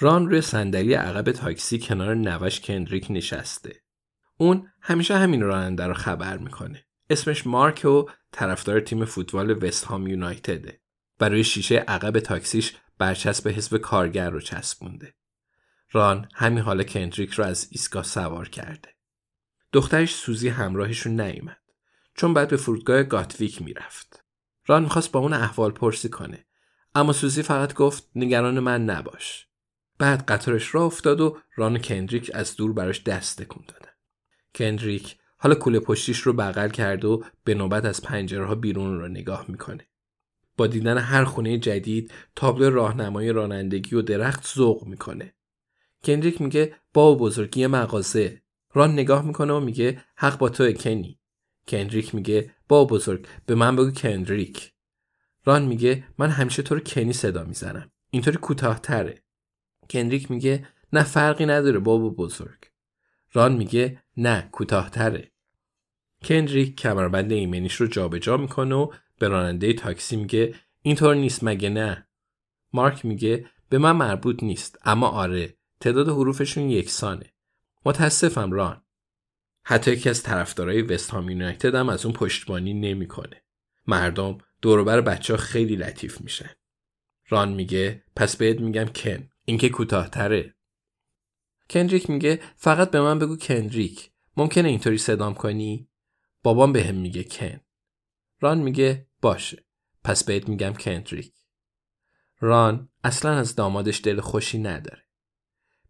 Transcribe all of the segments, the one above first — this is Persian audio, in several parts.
ران روی صندلی عقب تاکسی کنار نوش کندریک نشسته. اون همیشه همین راننده رو خبر می‌کنه. اسمش مارک و طرفدار تیم فوتبال وست هام یونایتده. برای شیشه عقب تاکسیش برچسب حزب کارگر رو چسبونده. ران همین حال کندریک رو از ایستگاه سوار کرده. دخترش سوزی همراهشون نیومد چون بعد به فرودگاه گاتویک می‌رفت. ران می‌خواست با اون احوال پرسی کنه اما سوزی فقط گفت نگران من نباش. بعد قطارش را افتاد و ران کندریک از دور براش دست تکون دادن. کندریک حالا کوله پشتیش رو بغل کرد و به نوبت از پنجره ها بیرون رو نگاه می‌کنه. با دیدن هر خونه جدید تابلو راهنمای رانندگی و درخت ذوق می‌کنه. کندریک میگه با بزرگی مغازه ران نگاه می‌کنه و میگه حق با تو کنی. کندریک میگه با بزرگ به من بگو کندریک. ران میگه من همیشه تو رو کنی صدا می‌زنم. اینطوری کوتاهتره. کندریک میگه نه فرقی نداره بابا بزرگ. ران میگه نه کوتاهتره. کندریک کمربند ایمنیش رو جابجا می‌کنه و به راننده تاکسی میگه اینطور نیست مگه نه. مارک میگه به من مربوط نیست اما آره تعداد حروفشون یکسانه. متاسفم ران. حتی یکی از طرفدارای وست هام یونایتد هم از اون پشتبانی نمی‌کنه. مردم دوروبر بچه ها خیلی لطیف میشن. ران میگه پس بهت میگم کن. این که کوتاهتره. کندریک میگه فقط به من بگو کندریک ممکنه اینطوری صدام کنی؟ بابام بهم به میگه کن. ران میگه باشه. پس بهت میگم کندریک ران اصلا از دامادش دل خوشی نداره.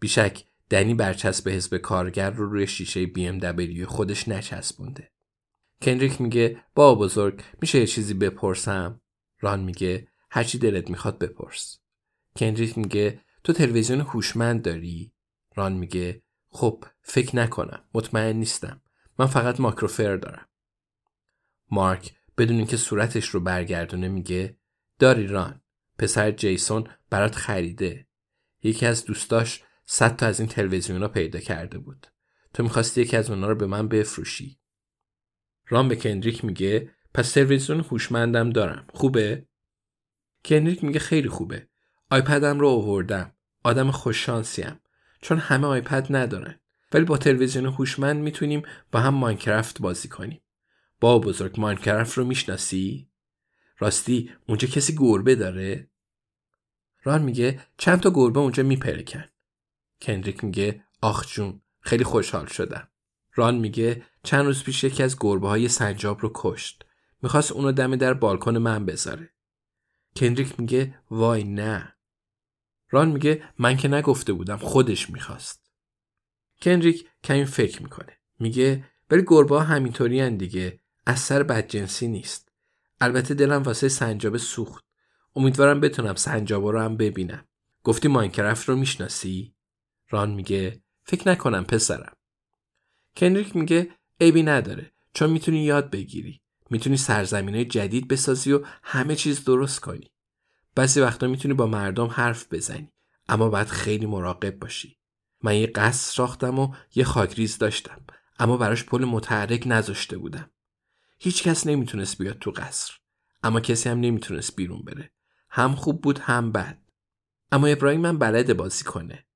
بیشک دنی برچسب حزب کارگر رو روی شیشه بی ام دبلیو خودش نچسبونده. کندریک میگه با بزرگ میشه یه چیزی بپرسم؟ ران میگه هرچی دلت می‌خواد بپرس. کندریک میگه تو تلویزیون هوشمند داری؟ ران میگه خب فکر نکنم. مطمئن نیستم. من فقط ماکروفر دارم. مارک بدون اینکه صورتش رو برگردونه میگه داری ران. پسر جیسون برات خریده. یکی از دوستاش صد تا از این تلویزیونا پیدا کرده بود. تو می‌خواستی یکی از اونا رو به من بفروشی. ران به کندریک میگه پس تلویزیون هوشمندم دارم. خوبه؟ کندریک میگه خیلی خوبه. آیپدم رو آوردم آدم خوششانسیم چون همه آیپد ندارن ولی با تلویزیون هوشمند می‌تونیم با هم ماینکرافت بازی کنیم با بزرگ ماینکرافت رو می‌شناسی؟ راستی اونجا کسی گربه داره؟ ران میگه چند تا گربه اونجا میپرکن. کندریک میگه آخ جون خیلی خوشحال شدم. ران میگه چند روز پیش یکی از گربه های سنجاب رو کشت. می‌خواست اونو دم در بالکن من بذاره. کندریک میگه وای نه. ران میگه من که نگفته بودم خودش می‌خواست. کندریک کمی فکر می‌کنه. میگه ولی گربه ها همینطوری دیگه. اثر بدجنسی نیست. البته دلم واسه سنجابه سوخت. امیدوارم بتونم سنجابه رو هم ببینم. گفتی ماینکرافت رو می‌شناسی؟ ران میگه فکر نکنم پسرم. کنریک میگه عیبی نداره. چون می‌تونی یاد بگیری. می‌تونی سرزمین جدید بسازی و همه چیز درست کنی. بعضی وقتا می‌تونی با مردم حرف بزنی اما باید خیلی مراقب باشی. من یه قصد ساختم و یه خاکریز داشتم اما براش پل متحرک نذاشته بودم. هیچ کس نمی‌تونست بیاد تو قصر اما کسی هم نمی‌تونست بیرون بره. هم خوب بود هم بد. اما ابراهیم من بلد بازی کنه.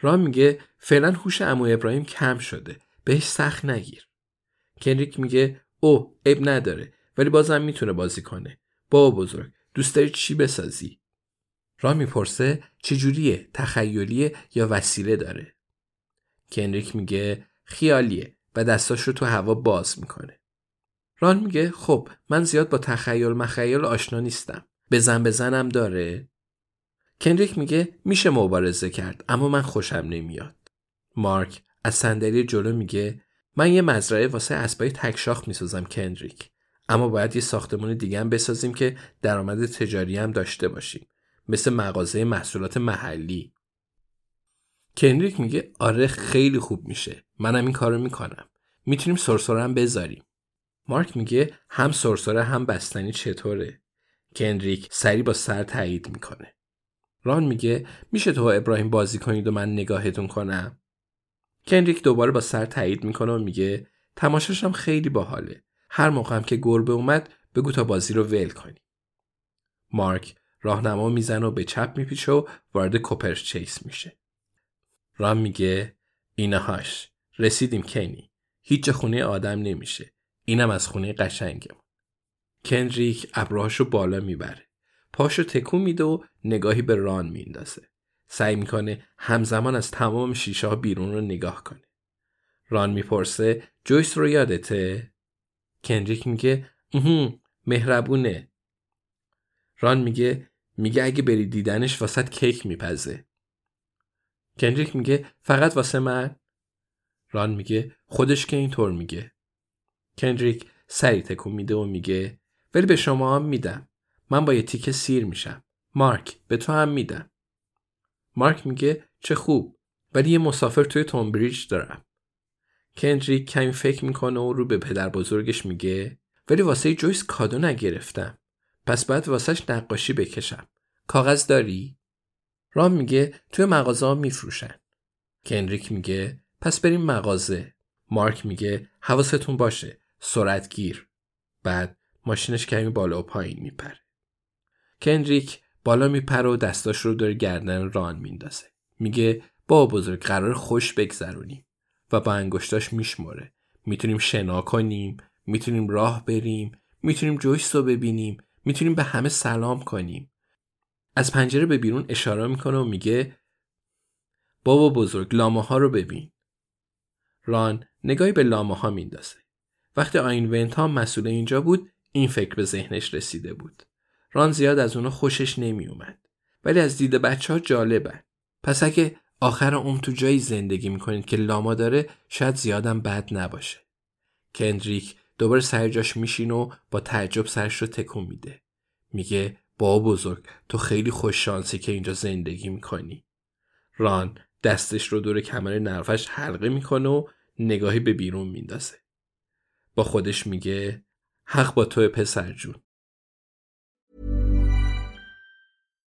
رام میگه فعلا هوش امو ابراهیم کم شده بهش سخت نگیر. کنریک میگه او اب نداره ولی بازم می‌تونه بازی کنه. با بزرگ دوست داری چی بسازی؟ رام می‌پرسه چجوریه تخیلیه یا وسیله داره. کنریک میگه خیالیه و دستاش رو تو هوا باز می‌کنه. ران میگه خب من زیاد با تخیل مخیل آشنا نیستم. بزن بزنم داره. کنریک میگه میشه مبارزه کرد اما من خوشم نمیاد. مارک از صندلی جلو میگه من یه مزرعه واسه اسبای تکشاخ می‌سازم کندریک اما باید یه ساختمون دیگه هم بسازیم که درآمد تجاری هم داشته باشیم. مثل مغازه محصولات محلی. کنریک میگه آره خیلی خوب میشه. منم این کارو می‌کنم. می‌تونیم سرسره هم بذاریم. مارک میگه هم سرسره هم بستنی چطوره؟ کنریک سری با سر تایید می‌کنه. ران میگه میشه تو ابراهیم بازی کنید و من نگاهتون کنم؟ کنریک دوباره با سر تایید می‌کنه و میگه تماشاش هم خیلی باحاله. هر موقع هم که گربه اومد بگو تا بازی رو ول کنی. مارک راهنما می‌زنه و به چپ میپیچه و وارد کوپرش چیس میشه. رام میگه اینهاش رسیدیم کنی. هیچ خونه آدم نمیشه. اینم از خونه قشنگم کنریک ابروهاشو بالا می‌بره. پاشو تکون میده و نگاهی به ران میندازه. سعی می‌کنه همزمان از تمام شیشه ها بیرون رو نگاه کنه. ران می‌پرسه جویس رو یادته؟ کنریک میگه مهربونه. ران میگه میگه اگه بری دیدنش واسط کیک میپزه. کنریک میگه فقط واسه من؟ ران میگه خودش که اینطور میگه. کندریک سری تکون میده و میگه ولی به شما هم میدم. من با یه تیکه سیر میشم. مارک به تو هم میدم. مارک میگه چه خوب. ولی یه مسافر توی تومبریج دارم. کندریک کمی فکر می‌کنه و رو به پدر بزرگش میگه ولی واسه جویس کادو نگرفتم. پس باید واسهش نقاشی بکشم. کاغذ داری؟ رام میگه توی مغازه ها میفروشن. کنریک میگه پس بریم مغازه. مارک میگه حواستون باشه. سرعت گیر بعد ماشینش کمی بالا و پایین میپره. کنریک بالا میپره و دستاش رو داره گردن ران میندازه. میگه با بزرگ قرار خوش بگذرونیم. و با انگشتاش میشمره می‌تونیم شنا کنیم می‌تونیم راه بریم می‌تونیم جویس رو ببینیم می‌تونیم به همه سلام کنیم. از پنجره به بیرون اشاره می‌کنه و میگه بابا بزرگ لامه ها رو ببین. ران نگاهی به لامه ها میندازه. وقتی آین ونت ها مسئول اینجا بود این فکر به ذهنش رسیده بود. ران زیاد از اونا خوشش نمی اومد ولی از دید بچه ها جالبه. پس اگه آخر اون تو جایی زندگی می‌کنید که لاما داره شاید زیادم بد نباشه. کندریک دوباره سر جاش میشین و با تعجب سرش رو تکون میده. میگه با بزرگ تو خیلی خوش شانسی که اینجا زندگی می‌کنی. ران دستش رو دور کمر نرفش حلقه می‌کنه و نگاهی به بیرون میندازه. با خودش میگه حق با تو پسر جون.